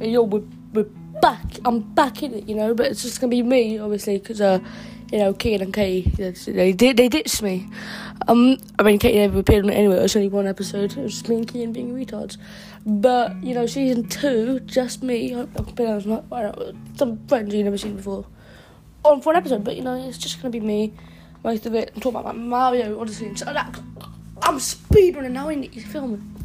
And yo, we're, we're back. I'm back in it, you know. But it's just gonna be me, obviously, because uh, you know, Keaton and Katie, they did they ditched me. Um, I mean, Katie never appeared on it anyway. It was only one episode. It was just me and Keaton being retards. But you know, season two, just me. I've been on with some friends you've never seen before on for an episode. But you know, it's just gonna be me. Most of it. I'm talking about like, Mario Odyssey and so that. I'm speedrunning now. I need filming.